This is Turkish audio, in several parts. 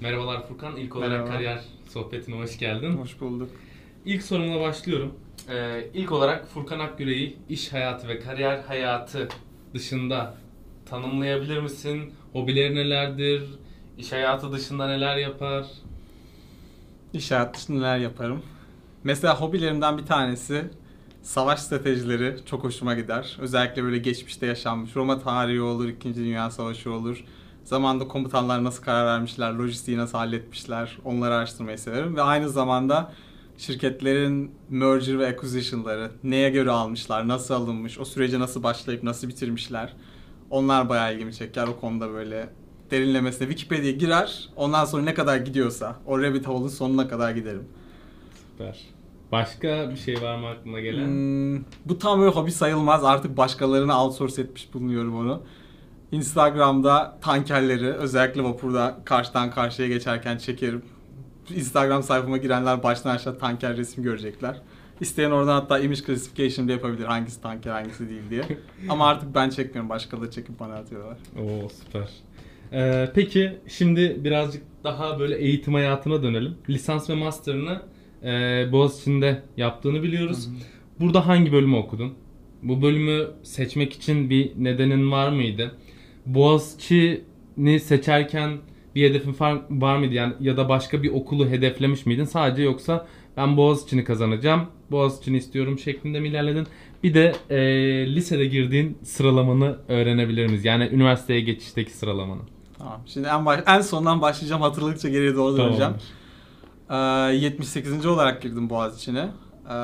Merhabalar Furkan. İlk olarak Merhaba. kariyer sohbetine hoş geldin. Hoş bulduk. İlk sorumla başlıyorum. Ee, ilk olarak Furkan Akgüre'yi iş hayatı ve kariyer hayatı dışında tanımlayabilir misin? Hobileri nelerdir? İş hayatı dışında neler yapar? İş hayatı dışında neler yaparım? Mesela hobilerimden bir tanesi savaş stratejileri çok hoşuma gider. Özellikle böyle geçmişte yaşanmış Roma tarihi olur, 2. Dünya Savaşı olur. Zamanda komutanlar nasıl karar vermişler, lojistiği nasıl halletmişler onları araştırmayı severim. Ve aynı zamanda şirketlerin merger ve acquisition'ları neye göre almışlar, nasıl alınmış, o sürece nasıl başlayıp nasıl bitirmişler. Onlar bayağı ilgimi çeker o konuda böyle derinlemesine Wikipedia'ya girer. Ondan sonra ne kadar gidiyorsa o rabbit hole'un sonuna kadar giderim. Süper. Başka bir şey var mı aklına gelen? Hmm, bu tam böyle hobi sayılmaz. Artık başkalarına outsource etmiş bulunuyorum onu. Instagram'da tankerleri özellikle vapurda karşıdan karşıya geçerken çekerim. Instagram sayfama girenler baştan aşağı tanker resmi görecekler. İsteyen oradan hatta image classification de yapabilir hangisi tanker hangisi değil diye. Ama artık ben çekmiyorum. Başkaları çekip bana atıyorlar. Oo süper. Ee, peki şimdi birazcık daha böyle eğitim hayatına dönelim. Lisans ve master'ını e, Boğaziçi'nde yaptığını biliyoruz. Burada hangi bölümü okudun? Bu bölümü seçmek için bir nedenin var mıydı? Boğaziçi'ni seçerken bir hedefin var, mıydı? Yani ya da başka bir okulu hedeflemiş miydin? Sadece yoksa ben Boğaziçi'ni kazanacağım, Boğaziçi'ni istiyorum şeklinde mi ilerledin? Bir de e, lisede girdiğin sıralamanı öğrenebilir miyiz? Yani üniversiteye geçişteki sıralamanı. Tamam. Şimdi en, baş, en sondan başlayacağım. Hatırladıkça geriye doğru döneceğim. Ee, 78. olarak girdim Boğaziçi'ne. Ee,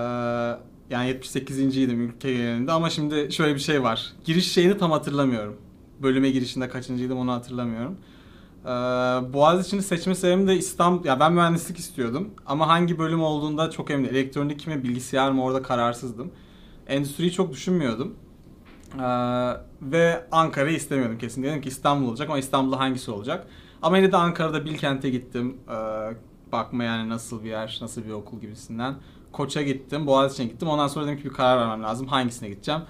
yani 78.ydim ülke genelinde ama şimdi şöyle bir şey var. Giriş şeyini tam hatırlamıyorum. Bölüme girişinde kaçıncıydım onu hatırlamıyorum. Ee, Boğaziçi'ni seçme sebebim de İstanbul... Ya ben mühendislik istiyordum ama hangi bölüm olduğunda çok emin. Elektronik mi bilgisayar mı orada kararsızdım. Endüstriyi çok düşünmüyordum. Ee, ve Ankara'yı istemiyordum kesin. Dedim ki İstanbul olacak ama İstanbul'da hangisi olacak? Ama yine de Ankara'da Bilkent'e gittim. Ee, bakma yani nasıl bir yer, nasıl bir okul gibisinden. Koç'a gittim, Boğaziçi'ne gittim. Ondan sonra dedim ki bir karar vermem lazım. Hangisine gideceğim?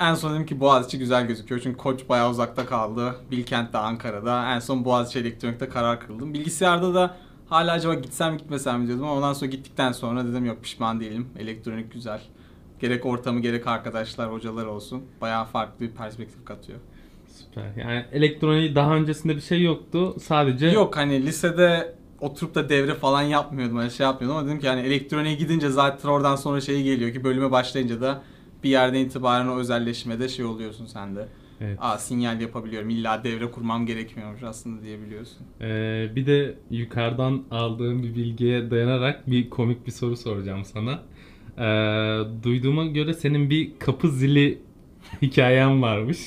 En son dedim ki Boğaziçi güzel gözüküyor. Çünkü Koç bayağı uzakta kaldı. Bilkent de Ankara'da. En son Boğaziçi Elektronik'te karar kıldım. Bilgisayarda da hala acaba gitsem gitmesem mi diyordum ama ondan sonra gittikten sonra dedim yok pişman değilim. Elektronik güzel. Gerek ortamı gerek arkadaşlar, hocalar olsun. Bayağı farklı bir perspektif katıyor. Süper. Yani elektroniği daha öncesinde bir şey yoktu. Sadece Yok hani lisede oturup da devre falan yapmıyordum. Öyle şey yapmıyordum ama dedim ki yani elektroniğe gidince zaten oradan sonra şey geliyor ki bölüme başlayınca da bir yerden itibaren o özelleşmede şey oluyorsun sen de. Evet. Aa sinyal yapabiliyorum. İlla devre kurmam gerekmiyormuş aslında diyebiliyorsun. Ee, bir de yukarıdan aldığım bir bilgiye dayanarak bir komik bir soru soracağım sana. Ee, duyduğuma göre senin bir kapı zili hikayen varmış.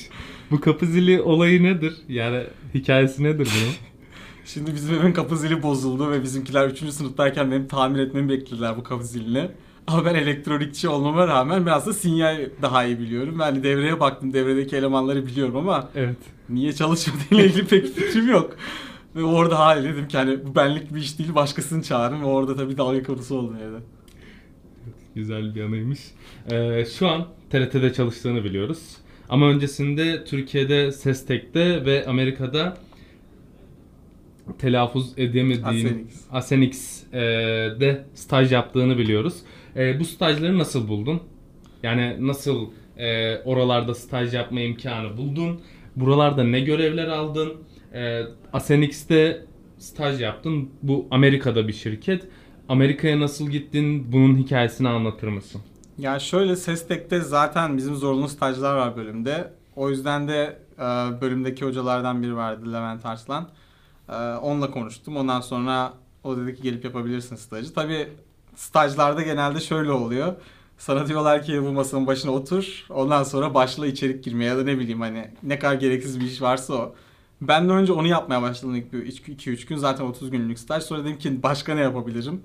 Bu kapı zili olayı nedir? Yani hikayesi nedir bunun? Şimdi bizim evin kapı zili bozuldu ve bizimkiler 3. sınıftayken benim tamir etmemi beklediler bu kapı zilini. Ama ben elektronikçi olmama rağmen biraz da sinyal daha iyi biliyorum. De devreye baktım. Devredeki elemanları biliyorum ama Evet. niye çalışmadığıyla ilgili pek fikrim yok. Ve orada hayır dedim ki hani bu benlik bir iş değil başkasını çağırın ve orada tabii dalga konusu oldum evde. Güzel bir anıymış. Ee, şu an TRT'de çalıştığını biliyoruz. Ama öncesinde Türkiye'de Sestek'te ve Amerika'da telaffuz edemediğin Asenix. Asenix'de staj yaptığını biliyoruz. Ee, bu stajları nasıl buldun? Yani nasıl e, oralarda staj yapma imkanı buldun? Buralarda ne görevler aldın? Asenix'te staj yaptın. Bu Amerika'da bir şirket. Amerika'ya nasıl gittin? Bunun hikayesini anlatır mısın? Ya şöyle Sestek'te zaten bizim zorunlu stajlar var bölümde. O yüzden de e, bölümdeki hocalardan biri vardı Levent Arslan. E, onunla konuştum. Ondan sonra o dedi ki gelip yapabilirsin stajı. Tabii stajlarda genelde şöyle oluyor. Sana diyorlar ki bu masanın başına otur. Ondan sonra başla içerik girmeye ya da ne bileyim hani ne kadar gereksiz bir iş varsa o. Ben de önce onu yapmaya başladım ilk 2-3 gün. Zaten 30 günlük staj. Sonra dedim ki başka ne yapabilirim?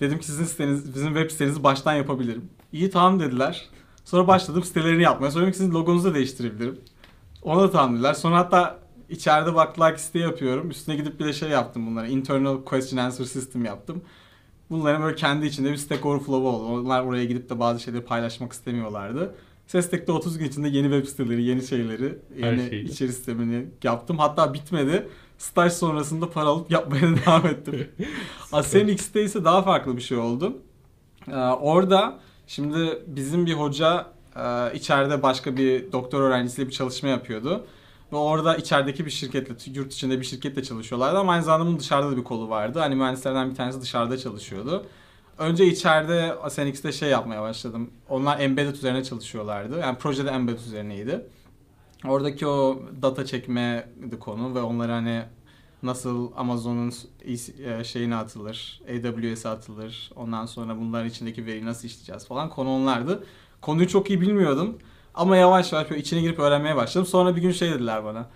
Dedim ki sizin siteniz, bizim web sitenizi baştan yapabilirim. İyi tamam dediler. Sonra başladım sitelerini yapmaya. Sonra dedim ki sizin logonuzu da değiştirebilirim. Ona da tamam dediler. Sonra hatta içeride baktılar ki site yapıyorum. Üstüne gidip bir de şey yaptım bunlara. Internal Question Answer System yaptım. Bunların böyle kendi içinde bir Stack Overflow oldu. Onlar oraya gidip de bazı şeyleri paylaşmak istemiyorlardı. Sestek'te 30 gün içinde yeni web siteleri, yeni şeyleri, yeni içerik sistemini yaptım. Hatta bitmedi. staj sonrasında para alıp yapmaya devam ettim. Asenix'te ise daha farklı bir şey oldu. Ee, orada şimdi bizim bir hoca e, içeride başka bir doktor öğrencisiyle bir çalışma yapıyordu. Ve orada içerideki bir şirketle, yurt içinde bir şirketle çalışıyorlardı ama aynı zamanda bunun dışarıda da bir kolu vardı. Hani mühendislerden bir tanesi dışarıda çalışıyordu. Önce içeride Asenix'te şey yapmaya başladım. Onlar embedded üzerine çalışıyorlardı. Yani projede embedded üzerineydi. Oradaki o data çekmeydi konu ve onları hani nasıl Amazon'un e, şeyine atılır, AWS'e atılır, ondan sonra bunların içindeki veriyi nasıl işleyeceğiz falan konu onlardı. Konuyu çok iyi bilmiyordum ama yavaş yavaş böyle içine girip öğrenmeye başladım. Sonra bir gün şey dediler bana.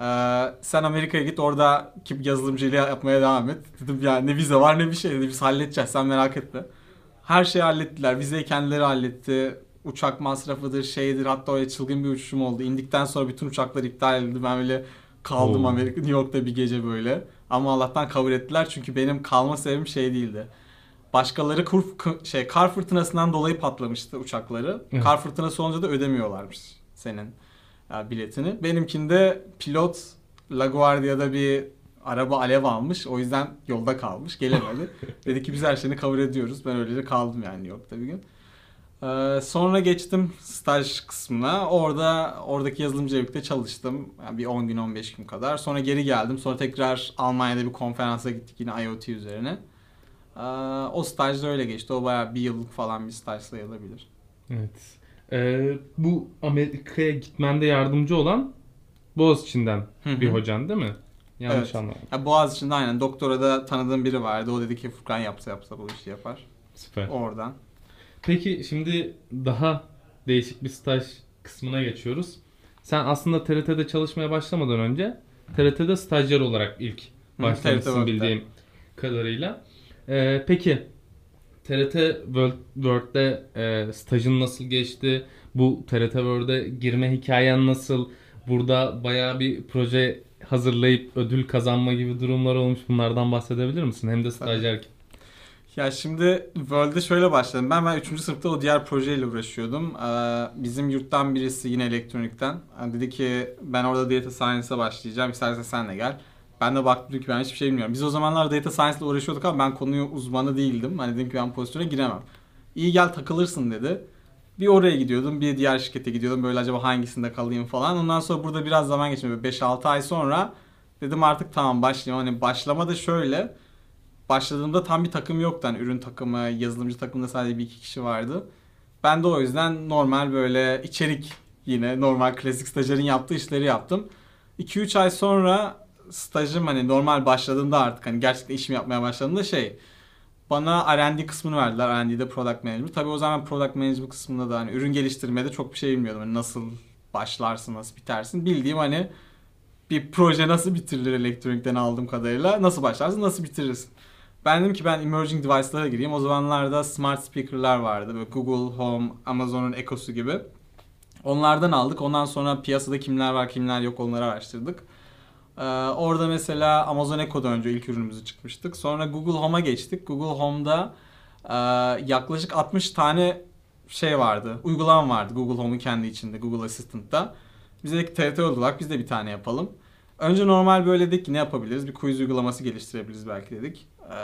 Ee, sen Amerika'ya git orada yazılımcılığı yapmaya devam et. Dedim ya ne vize var ne bir şey dedi. Biz halledeceğiz sen merak etme. Her şeyi hallettiler. Vizeyi kendileri halletti. Uçak masrafıdır şeydir. Hatta öyle çılgın bir uçuşum oldu. İndikten sonra bütün uçaklar iptal edildi. Ben öyle kaldım Oo. Amerika New York'ta bir gece böyle. Ama Allah'tan kabul ettiler çünkü benim kalma sebebim şey değildi. Başkaları kur, şey kar fırtınasından dolayı patlamıştı uçakları. Evet. Kar fırtınası olunca da ödemiyorlarmış senin yani biletini. Benimkinde pilot LaGuardia'da bir araba alev almış. O yüzden yolda kalmış. Gelemedi. Dedi ki biz her şeyini kabul ediyoruz. Ben öyle de kaldım yani New York'ta bir gün. Ee, sonra geçtim staj kısmına. Orada oradaki yazılımcı birlikte çalıştım. Yani bir 10 gün 15 gün kadar. Sonra geri geldim. Sonra tekrar Almanya'da bir konferansa gittik yine IoT üzerine. O staj da öyle geçti. O bayağı bir yıllık falan bir staj sayılabilir. Evet. Ee, bu Amerika'ya gitmende yardımcı olan Boğaziçi'nden bir hocan değil mi? Yanlış evet. anlamadım. Ya Boğaziçi'nde aynen. Doktora da tanıdığım biri vardı. O dedi ki Furkan yapsa yapsa bu işi yapar. Süper. Oradan. Peki şimdi daha değişik bir staj kısmına geçiyoruz. Sen aslında TRT'de çalışmaya başlamadan önce TRT'de stajyer olarak ilk başlamışsın bildiğim kadarıyla. Ee, peki TRT World, World'de e, stajın nasıl geçti? Bu TRT World'e girme hikayen nasıl? Burada bayağı bir proje hazırlayıp ödül kazanma gibi durumlar olmuş. Bunlardan bahsedebilir misin? Hem de stajyerken. Ya şimdi World'de şöyle başladım. Ben ben 3. sınıfta o diğer projeyle uğraşıyordum. Ee, bizim yurttan birisi yine elektronikten. Yani dedi ki ben orada data science'a başlayacağım. İstersen sen de gel. Ben de baktım ki ben hiçbir şey bilmiyorum. Biz o zamanlar data science ile uğraşıyorduk ama ben konuyu uzmanı değildim. Hani dedim ki ben pozisyona giremem. İyi gel takılırsın dedi. Bir oraya gidiyordum, bir diğer şirkete gidiyordum. Böyle acaba hangisinde kalayım falan. Ondan sonra burada biraz zaman geçti. 5-6 ay sonra dedim artık tamam başlayayım. Hani başlama da şöyle. Başladığımda tam bir takım yoktu. Hani ürün takımı, yazılımcı takımında sadece bir iki kişi vardı. Ben de o yüzden normal böyle içerik yine normal klasik stajyerin yaptığı işleri yaptım. 2-3 ay sonra stajım hani normal başladığında artık hani gerçekten işimi yapmaya başladığımda şey bana R&D kısmını verdiler. R&D'de Product Management. Tabii o zaman Product Management kısmında da hani ürün geliştirmede çok bir şey bilmiyordum. Hani nasıl başlarsın, nasıl bitersin. Bildiğim hani bir proje nasıl bitirilir elektronikten aldığım kadarıyla. Nasıl başlarsın, nasıl bitirirsin. Ben dedim ki ben emerging device'lara gireyim. O zamanlarda smart speaker'lar vardı. Böyle Google Home, Amazon'un Echo'su gibi. Onlardan aldık. Ondan sonra piyasada kimler var, kimler yok onları araştırdık. Ee, orada mesela Amazon Echo'da önce ilk ürünümüzü çıkmıştık. Sonra Google Home'a geçtik. Google Home'da e, yaklaşık 60 tane şey vardı. Uygulama vardı Google Home'un kendi içinde. Google Assistant'ta. Biz dedik TRT olarak biz de bir tane yapalım. Önce normal böyle dedik ki ne yapabiliriz? Bir quiz uygulaması geliştirebiliriz belki dedik. Ee,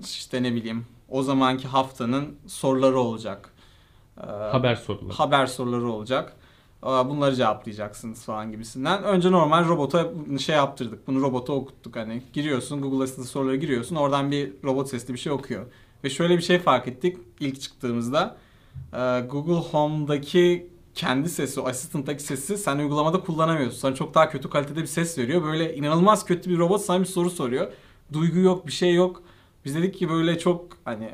işte ne bileyim o zamanki haftanın soruları olacak. Ee, haber soruları. Haber soruları olacak bunları cevaplayacaksınız falan gibisinden. Önce normal robota şey yaptırdık. Bunu robota okuttuk hani. Giriyorsun Google Assistant soruları giriyorsun. Oradan bir robot sesli bir şey okuyor. Ve şöyle bir şey fark ettik ilk çıktığımızda. Google Home'daki kendi sesi, o Assistant'taki sesi sen uygulamada kullanamıyorsun. Sana çok daha kötü kalitede bir ses veriyor. Böyle inanılmaz kötü bir robot sana bir soru soruyor. Duygu yok, bir şey yok. Biz dedik ki böyle çok hani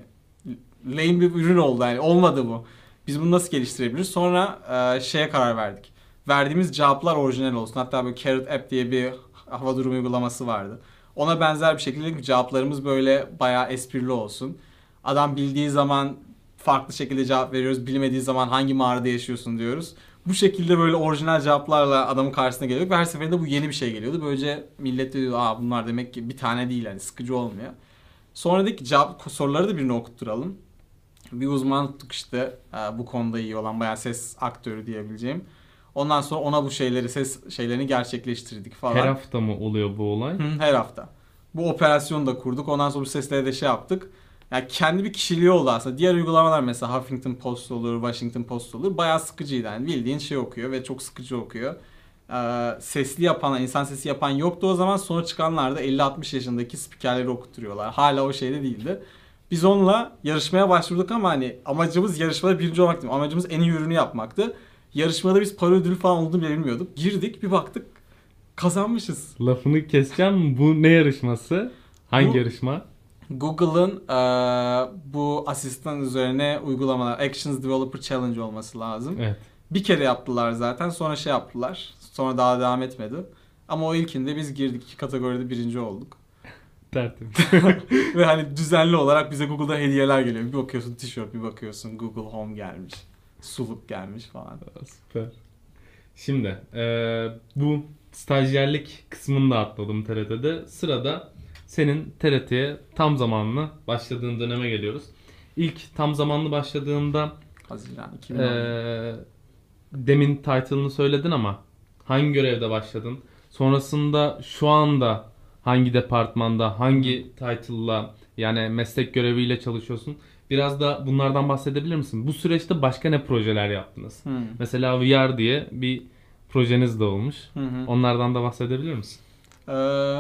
lame bir ürün oldu yani olmadı bu. Biz bunu nasıl geliştirebiliriz? Sonra e, şeye karar verdik. Verdiğimiz cevaplar orijinal olsun. Hatta böyle Carrot App diye bir hava durumu uygulaması vardı. Ona benzer bir şekilde cevaplarımız böyle bayağı esprili olsun. Adam bildiği zaman farklı şekilde cevap veriyoruz. Bilmediği zaman hangi mağarada yaşıyorsun diyoruz. Bu şekilde böyle orijinal cevaplarla adamın karşısına geliyorduk ve her seferinde bu yeni bir şey geliyordu. Böylece millet de diyor aa bunlar demek ki bir tane değil yani sıkıcı olmuyor. Sonra dedik ki cevap soruları da birini okutturalım bir uzman tuttuk işte e, bu konuda iyi olan bayağı ses aktörü diyebileceğim. Ondan sonra ona bu şeyleri ses şeylerini gerçekleştirdik falan. Her hafta mı oluyor bu olay? Hı, her hafta. Bu operasyonu da kurduk. Ondan sonra bu sesleri de şey yaptık. Yani kendi bir kişiliği oldu aslında. Diğer uygulamalar mesela Huffington Post olur, Washington Post olur. Bayağı sıkıcıydı yani. Bildiğin şey okuyor ve çok sıkıcı okuyor. Ee, sesli yapan, insan sesi yapan yoktu o zaman. Sonra çıkanlar da 50-60 yaşındaki spikerleri okutturuyorlar. Hala o şeyde değildi. Biz onunla yarışmaya başvurduk ama hani amacımız yarışmada birinci olmak değil. Amacımız en iyi ürünü yapmaktı. Yarışmada biz para ödülü falan olduğunu bile bilmiyorduk. Girdik bir baktık kazanmışız. Lafını keseceğim. Bu ne yarışması? Hangi Bu- yarışma? Google'ın eee, bu asistan üzerine uygulamalar Actions Developer Challenge olması lazım. Evet. Bir kere yaptılar zaten sonra şey yaptılar. Sonra daha devam etmedi. Ama o ilkinde biz girdik iki kategoride birinci olduk. Tertemiz. Ve hani düzenli olarak bize Google'da hediyeler geliyor. Bir bakıyorsun tişört, bir bakıyorsun Google Home gelmiş. Suluk gelmiş falan. Süper. Şimdi eee, bu stajyerlik kısmını da atladım TRT'de. Sırada senin TRT'ye tam zamanlı başladığın döneme geliyoruz. İlk tam zamanlı başladığında Haziran 2010. eee, demin title'ını söyledin ama hangi görevde başladın? Sonrasında şu anda hangi departmanda, hangi title'la yani meslek göreviyle çalışıyorsun? Biraz da bunlardan bahsedebilir misin? Bu süreçte başka ne projeler yaptınız? Hmm. Mesela VR diye bir projeniz de olmuş. Hı hı. Onlardan da bahsedebilir misin? Ee,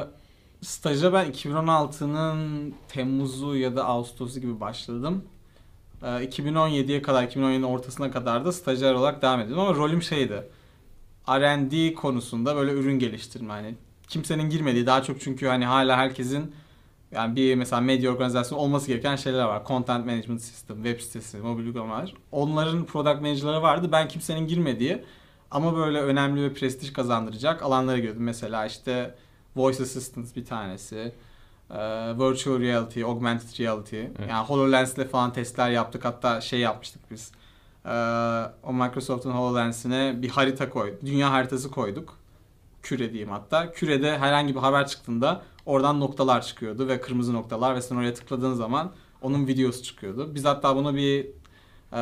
staja ben 2016'nın Temmuz'u ya da Ağustos'u gibi başladım. Ee, 2017'ye kadar, 2017'nin ortasına kadar da stajyer olarak devam ediyordum ama rolüm şeydi. R&D konusunda böyle ürün geliştirme hani kimsenin girmediği daha çok çünkü hani hala herkesin yani bir mesela medya organizasyonu olması gereken şeyler var. Content Management System, web sitesi, mobil uygulamalar. Onların product manager'ları vardı. Ben kimsenin girmediği ama böyle önemli ve prestij kazandıracak alanlara girdim. Mesela işte Voice Assistant bir tanesi. virtual reality, augmented reality. Yani HoloLens'le falan testler yaptık. Hatta şey yapmıştık biz. O Microsoft'un HoloLens'ine bir harita koyduk. Dünya haritası koyduk. Küre diyeyim hatta. Kürede herhangi bir haber çıktığında oradan noktalar çıkıyordu ve kırmızı noktalar ve sen oraya tıkladığın zaman onun videosu çıkıyordu. Biz hatta bunu bir e,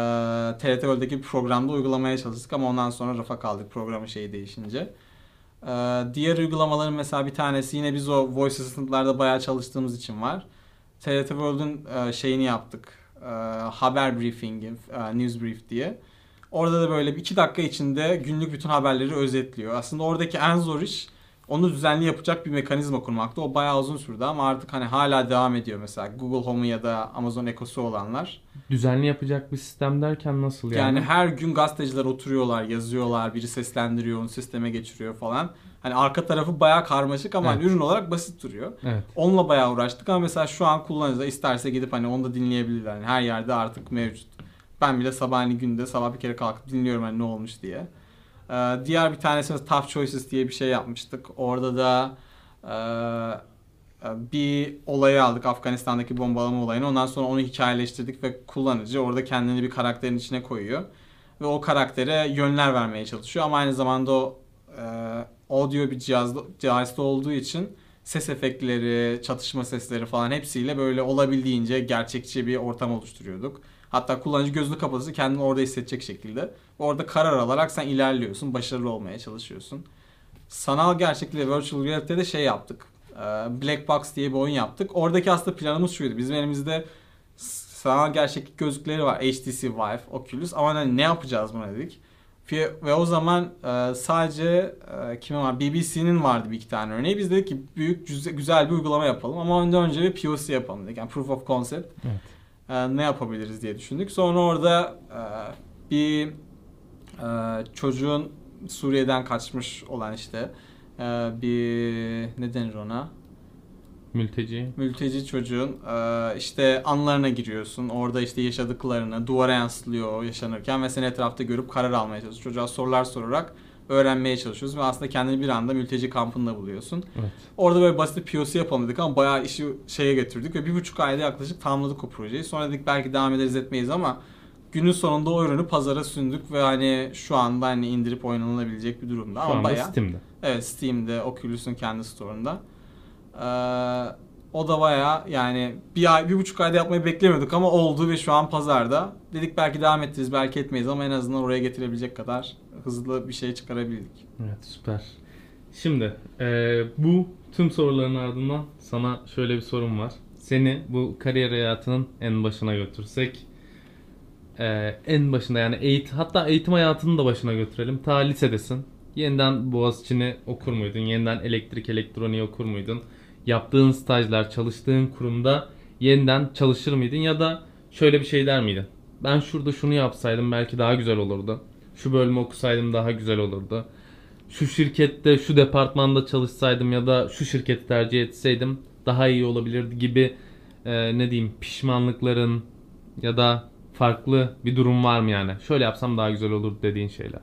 TRT World'deki bir programda uygulamaya çalıştık ama ondan sonra rafa kaldık programın şeyi değişince. Ee, diğer uygulamaların mesela bir tanesi yine biz o voice assistant'larda bayağı çalıştığımız için var. TRT World'un e, şeyini yaptık. E, haber briefingi, e, news brief diye. Orada da böyle bir iki dakika içinde günlük bütün haberleri özetliyor. Aslında oradaki en zor iş onu düzenli yapacak bir mekanizma kurmaktı. O bayağı uzun sürdü ama artık hani hala devam ediyor mesela Google Home'u ya da Amazon Echo'su olanlar. Düzenli yapacak bir sistem derken nasıl yani? Yani her gün gazeteciler oturuyorlar, yazıyorlar, biri seslendiriyor, onu sisteme geçiriyor falan. Hani arka tarafı bayağı karmaşık ama hani Evet. ürün olarak basit duruyor. Evet. Onunla bayağı uğraştık ama mesela şu an kullanıcılar isterse gidip hani onu da dinleyebilirler. Yani her yerde artık mevcut. Ben bile sabah hani günde sabah bir kere kalkıp dinliyorum hani ne olmuş diye. Ee, diğer bir tanesi mesela Tough Choices diye bir şey yapmıştık. Orada da e, bir olayı aldık Afganistan'daki bombalama olayını. Ondan sonra onu hikayeleştirdik ve kullanıcı orada kendini bir karakterin içine koyuyor. Ve o karaktere yönler vermeye çalışıyor ama aynı zamanda o e, audio bir cihazda, cihazda olduğu için ses efektleri, çatışma sesleri falan hepsiyle böyle olabildiğince gerçekçi bir ortam oluşturuyorduk. Hatta kullanıcı gözünü kapatırsa kendini orada hissedecek şekilde. Orada karar alarak sen ilerliyorsun, başarılı olmaya çalışıyorsun. Sanal gerçeklik ve virtual reality'de şey yaptık. Ee, Black Box diye bir oyun yaptık. Oradaki aslında planımız şuydu. Bizim elimizde sanal gerçeklik gözlükleri var. HTC Vive, Oculus. Ama hani ne yapacağız buna dedik. Ve o zaman e, sadece e, kimin var? BBC'nin vardı bir iki tane örneği. Biz dedik ki büyük güze- güzel bir uygulama yapalım ama ondan önce bir POC yapalım dedik. Yani Proof of Concept. Evet. E, ne yapabiliriz diye düşündük. Sonra orada e, bir e, çocuğun Suriye'den kaçmış olan işte e, bir ne denir ona? Mülteci. Mülteci çocuğun e, işte anlarına giriyorsun. Orada işte yaşadıklarını duvara yansıtılıyor yaşanırken ve seni etrafta görüp karar almaya çalışıyorsun. Çocuğa sorular sorarak öğrenmeye çalışıyorsun ve aslında kendini bir anda mülteci kampında buluyorsun. Evet. Orada böyle basit bir POC yapalım dedik ama bayağı işi şeye getirdik ve bir buçuk ayda yaklaşık tamamladık o projeyi. Sonra dedik belki devam ederiz etmeyiz ama günün sonunda o ürünü pazara sündük ve hani şu anda hani indirip oynanılabilecek bir durumda Şu ama anda bayağı Steam'de. Evet Steam'de, Oculus'un kendi store'unda. Ee, O da baya yani bir ay, bir buçuk ayda yapmayı beklemiyorduk ama oldu ve şu an pazarda. Dedik belki devam ettiririz, belki etmeyiz ama en azından oraya getirebilecek kadar hızlı bir şey çıkarabildik. Evet süper. Şimdi e, bu tüm soruların ardından sana şöyle bir sorum var. Seni bu kariyer hayatının en başına götürsek e, en başında yani eğitim hatta eğitim hayatının da başına götürelim. Ta lisedesin. Yeniden Boğaziçi'ni okur muydun? Yeniden elektrik elektroniği okur muydun? Yaptığın stajlar, çalıştığın kurumda yeniden çalışır mıydın? Ya da şöyle bir şey der miydin? Ben şurada şunu yapsaydım belki daha güzel olurdu. Şu bölümü okusaydım daha güzel olurdu. Şu şirkette, şu departmanda çalışsaydım ya da şu şirketi tercih etseydim daha iyi olabilirdi gibi e, ne diyeyim pişmanlıkların ya da farklı bir durum var mı yani? Şöyle yapsam daha güzel olur dediğin şeyler.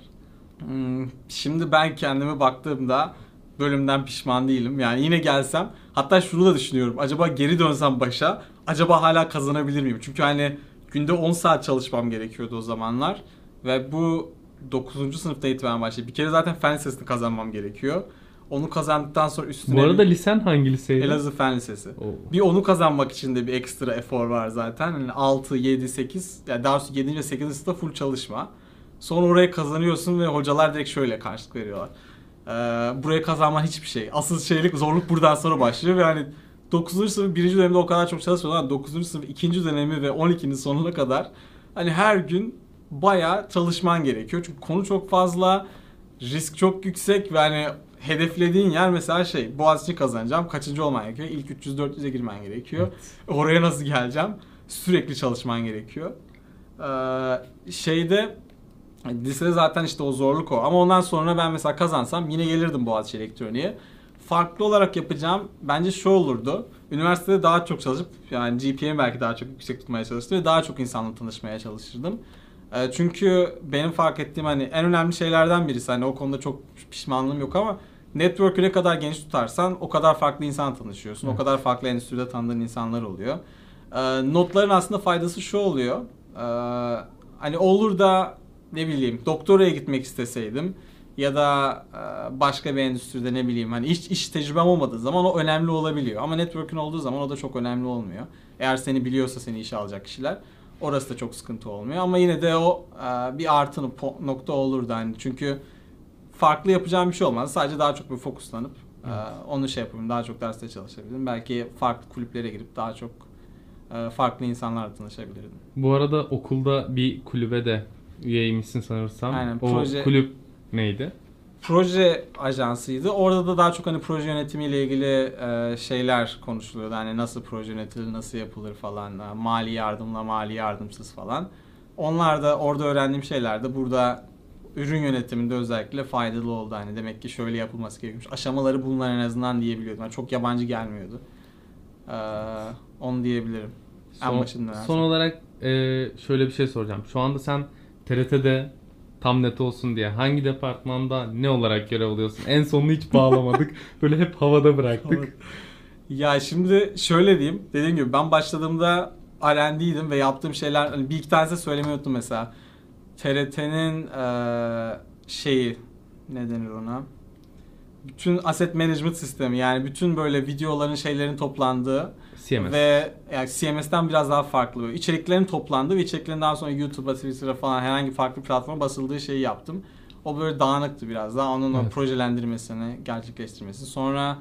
Hmm, şimdi ben kendime baktığımda bölümden pişman değilim. Yani yine gelsem hatta şunu da düşünüyorum. Acaba geri dönsem başa acaba hala kazanabilir miyim? Çünkü hani günde 10 saat çalışmam gerekiyordu o zamanlar. Ve bu 9. sınıfta itibaren başladı. Bir kere zaten fen lisesini kazanmam gerekiyor. Onu kazandıktan sonra üstüne... Bu arada lisen hangi liseydi? Elazığ Fen Lisesi. Oo. Bir onu kazanmak için de bir ekstra efor var zaten. Yani 6, 7, 8 yani daha doğrusu 7. ve 8. sınıfta full çalışma. Sonra oraya kazanıyorsun ve hocalar direkt şöyle karşılık veriyorlar. Ee, buraya kazanman hiçbir şey. Asıl şeylik zorluk buradan sonra başlıyor ve hani 9. sınıf 1. dönemde o kadar çok çalışmıyorlar. 9. sınıf 2. dönemi ve 12'nin sonuna kadar hani her gün bayağı çalışman gerekiyor. Çünkü konu çok fazla, risk çok yüksek ve hani hedeflediğin yer mesela şey Boğaziçi kazanacağım. Kaçıncı olman gerekiyor? İlk 300-400'e girmen gerekiyor. Oraya nasıl geleceğim? Sürekli çalışman gerekiyor. Ee, şeyde lisede zaten işte o zorluk o. Ama ondan sonra ben mesela kazansam yine gelirdim Boğaziçi Elektroniğe. Farklı olarak yapacağım bence şu olurdu. Üniversitede daha çok çalışıp yani GPA'mi belki daha çok yüksek tutmaya çalıştım ve daha çok insanla tanışmaya çalışırdım. Ee, çünkü benim fark ettiğim hani en önemli şeylerden birisi hani o konuda çok pişmanlığım yok ama network'ü ne kadar geniş tutarsan o kadar farklı insan tanışıyorsun. Evet. O kadar farklı endüstride tanıdığın insanlar oluyor. Ee, notların aslında faydası şu oluyor. Ee, hani olur da ne bileyim doktoraya gitmek isteseydim ya da e, başka bir endüstride ne bileyim hani iş, iş tecrübem olmadığı zaman o önemli olabiliyor. Ama network'ün olduğu zaman o da çok önemli olmuyor. Eğer seni biliyorsa seni işe alacak kişiler orası da çok sıkıntı olmuyor. Ama yine de o e, bir artı nokta olurdu hani çünkü farklı yapacağım bir şey olmaz. Sadece daha çok bir fokuslanıp e, onu şey yapayım daha çok derste çalışabilirim. Belki farklı kulüplere girip daha çok e, farklı insanlarla tanışabilirdim. Bu arada okulda bir kulübe de üyeymişsin sanırsam. Aynen, o proje- kulüp neydi? proje ajansıydı. Orada da daha çok hani proje yönetimiyle ilgili e, şeyler konuşuluyordu. Hani nasıl proje yönetilir, nasıl yapılır falan. e, Mali yardımla, mali yardımsız falan. Onlar da orada öğrendiğim şeyler de burada ürün yönetiminde özellikle faydalı oldu. Hani demek ki şöyle yapılması gerekiyormuş. Aşamaları bunlar en azından diyebiliyordum. Yani çok yabancı gelmiyordu. E, onu diyebilirim. En Son, başından. son olarak e, şöyle bir şey soracağım. Şu anda sen TRT'de tam net olsun diye hangi departmanda ne olarak görev alıyorsun? En sonunu hiç bağlamadık. Böyle hep havada bıraktık. Ya şimdi şöyle diyeyim. Dediğim gibi ben başladığımda R&D'ydim ve yaptığım şeyler hani bir iki tanesi söylemeyi unuttum mesela. TRT'nin şeyi ne denir ona? Bütün asset management sistemi yani bütün böyle videoların şeylerin toplandığı CMS. ve yani CMS'ten biraz daha farklı. Böyle içeriklerin toplandığı ve içeriklerin daha sonra YouTube'a, Twitter'a falan herhangi farklı platforma basıldığı şeyi yaptım. O böyle dağınıktı biraz daha. Onun o Evet. projelendirmesini, gerçekleştirmesini. Sonra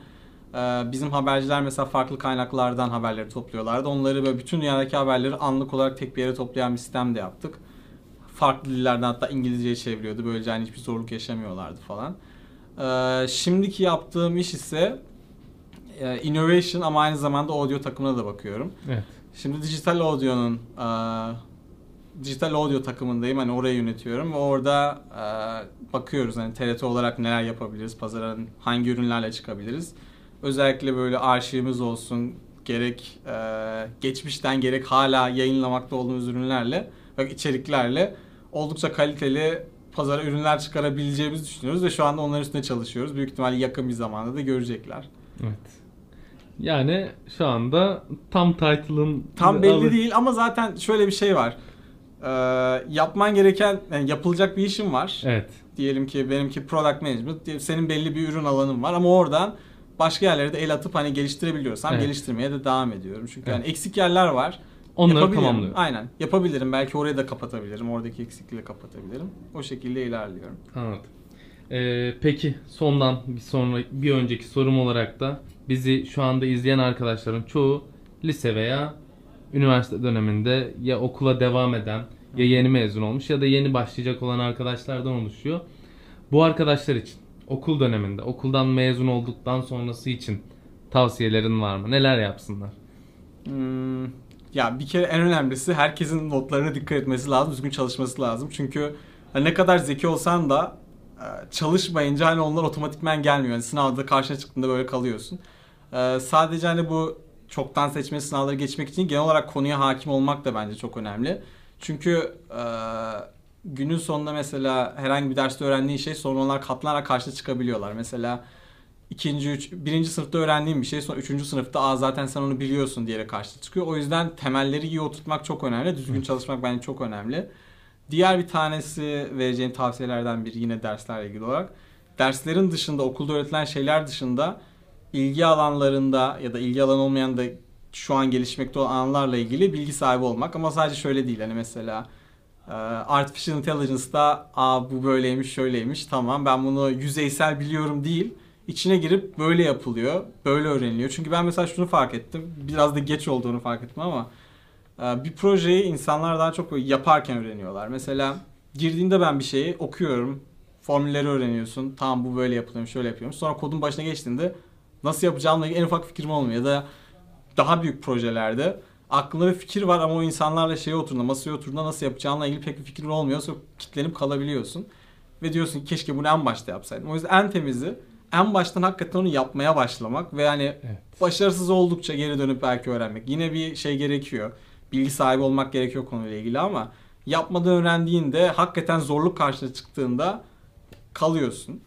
e, bizim haberciler mesela farklı kaynaklardan haberleri topluyorlardı. Onları böyle bütün dünyadaki haberleri anlık olarak tek bir yere toplayan bir sistem de yaptık. Farklı dillerden hatta İngilizceye çeviriyordu. Böylece hani hiçbir zorluk yaşamıyorlardı falan. E, şimdiki yaptığım iş ise e, innovation ama aynı zamanda audio takımına da bakıyorum. Evet. Şimdi dijital audio'nun e, dijital audio takımındayım. Hani orayı yönetiyorum ve orada e, bakıyoruz hani TRT olarak neler yapabiliriz, pazara hangi ürünlerle çıkabiliriz. Özellikle böyle arşivimiz olsun, gerek e, geçmişten gerek hala yayınlamakta olduğumuz ürünlerle ve içeriklerle oldukça kaliteli pazara ürünler çıkarabileceğimizi düşünüyoruz ve şu anda onların üstünde çalışıyoruz. Büyük ihtimalle yakın bir zamanda da görecekler. Evet. Yani şu anda tam title'ın Tam belli alı- değil ama zaten şöyle bir şey var. Ee, yapman gereken, yani yapılacak bir işin var. Evet. Diyelim ki benimki product management, senin belli bir ürün alanın var ama oradan başka yerlere de el atıp hani geliştirebiliyorsam Evet. geliştirmeye de devam ediyorum. Çünkü Evet. yani eksik yerler var. Onları Yapabilirim. tamamlıyor. Aynen. Yapabilirim. Belki orayı da kapatabilirim. Oradaki eksikliği kapatabilirim. O şekilde ilerliyorum. Anladım. Ee, peki sondan bir sonra bir önceki sorum olarak da bizi şu anda izleyen arkadaşların çoğu lise veya üniversite döneminde ya okula devam eden ya yeni mezun olmuş ya da yeni başlayacak olan arkadaşlardan oluşuyor. Bu arkadaşlar için okul döneminde okuldan mezun olduktan sonrası için tavsiyelerin var mı? Neler yapsınlar? Hmm, ya bir kere en önemlisi herkesin notlarına dikkat etmesi lazım, düzgün çalışması lazım. Çünkü hani ne kadar zeki olsan da e, çalışmayınca hani onlar otomatikmen gelmiyor. Yani sınavda karşına çıktığında böyle kalıyorsun. E, sadece hani bu çoktan seçmeli sınavları geçmek için genel olarak konuya hakim olmak da bence çok önemli. Çünkü e, günün sonunda mesela herhangi bir derste öğrendiğin şey sonra onlar katlanarak karşına çıkabiliyorlar. Mesela ikinci, üç, birinci sınıfta öğrendiğin bir şey sonra üçüncü sınıfta Aa, zaten sen onu biliyorsun diyerek karşına çıkıyor. O yüzden temelleri iyi oturtmak çok önemli. Düzgün çalışmak bence çok önemli. Diğer bir tanesi vereceğim tavsiyelerden biri yine derslerle ilgili olarak. Derslerin dışında, okulda öğretilen şeyler dışında ilgi alanlarında ya da ilgi alanı olmayan da şu an gelişmekte olan alanlarla ilgili bilgi sahibi olmak. Ama sadece şöyle değil. Hani mesela e, Artificial Intelligence'da Aa, bu böyleymiş, şöyleymiş. Tamam ben bunu yüzeysel biliyorum değil içine girip böyle yapılıyor, böyle öğreniliyor. Çünkü ben mesela şunu fark ettim. Biraz da geç olduğunu fark ettim ama e, bir projeyi insanlar daha çok yaparken öğreniyorlar. Mesela girdiğinde ben bir şeyi okuyorum, formülleri öğreniyorsun. Tamam bu böyle yapılıyor, şöyle yapıyorum. Sonra kodun başına geçtiğinde nasıl yapacağımla ilgili en ufak fikrim olmuyor. Ya da daha büyük projelerde aklında bir fikir var ama o insanlarla şeye oturduğunda, masaya oturduğunda nasıl yapacağınla ilgili pek bir fikrin olmuyor. Sonra kitlenip kalabiliyorsun. Ve diyorsun ki keşke bunu en başta yapsaydım. O yüzden en temizi en baştan hakikaten onu yapmaya başlamak ve yani Evet. başarısız oldukça geri dönüp belki öğrenmek. Yine bir şey gerekiyor. Bilgi sahibi olmak gerekiyor konuyla ilgili ama yapmadan öğrendiğinde hakikaten zorluk karşına çıktığında kalıyorsun.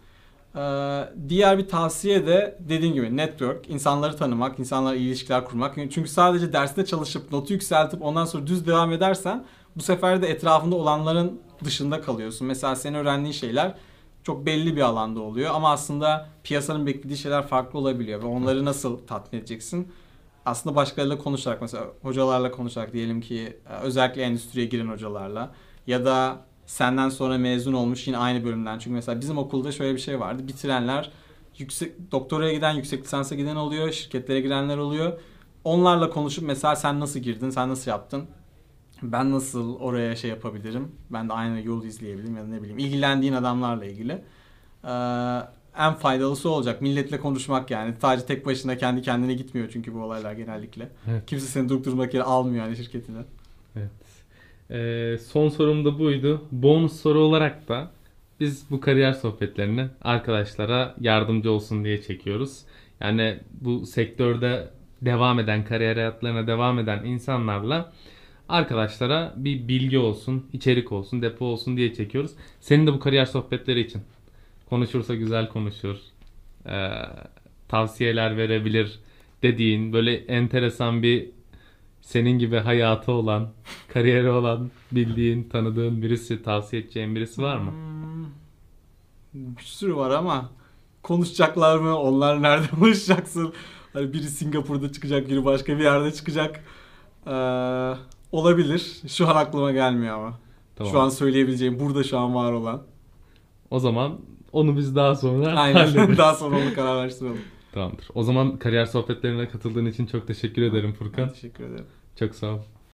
Ee, diğer bir tavsiye de dediğim gibi network, insanları tanımak, insanlarla ilişkiler kurmak. Çünkü sadece derste çalışıp notu yükseltip ondan sonra düz devam edersen bu sefer de etrafında olanların dışında kalıyorsun. Mesela senin öğrendiğin şeyler çok belli bir alanda oluyor ama aslında piyasanın beklediği şeyler farklı olabiliyor ve onları nasıl tatmin edeceksin? Aslında başkalarıyla konuşarak mesela hocalarla konuşarak diyelim ki e, özellikle endüstriye giren hocalarla ya da senden sonra mezun olmuş yine aynı bölümden. Çünkü mesela bizim okulda şöyle bir şey vardı. Bitirenler yüksek doktoraya giden, yüksek lisansa giden oluyor, şirketlere girenler oluyor. Onlarla konuşup mesela sen nasıl girdin, sen nasıl yaptın? Ben nasıl oraya şey yapabilirim? Ben de aynı yolu izleyebilirim ya da ne bileyim ilgilendiğin adamlarla ilgili. Ee, en faydalısı olacak. Milletle konuşmak yani. Sadece tek başına kendi kendine gitmiyor çünkü bu olaylar genellikle. Evet. Kimse seni durup durmak yere almıyor yani şirketine. Evet. Ee, son sorum da buydu. Bonus soru olarak da biz bu kariyer sohbetlerini arkadaşlara yardımcı olsun diye çekiyoruz. Yani bu sektörde devam eden, kariyer hayatlarına devam eden insanlarla arkadaşlara bir bilgi olsun, içerik olsun, depo olsun diye çekiyoruz. Senin de bu kariyer sohbetleri için konuşursa güzel konuşur, ee, tavsiyeler verebilir dediğin böyle enteresan bir senin gibi hayatı olan, kariyeri olan, bildiğin, tanıdığın birisi, tavsiye edeceğin birisi var mı? Hmm, bir sürü var ama konuşacaklar mı? Onlar nerede konuşacaksın? Hani biri Singapur'da çıkacak, biri başka bir yerde çıkacak. Ee, olabilir. Şu an aklıma gelmiyor ama. Tamam. Şu an söyleyebileceğim, burada şu an var olan. O zaman onu biz daha sonra Aynen. hallederiz. Daha sonra onu kararlaştıralım. Tamamdır. O zaman kariyer sohbetlerine katıldığın için çok teşekkür ederim Furkan. Teşekkür ederim. Çok sağ ol.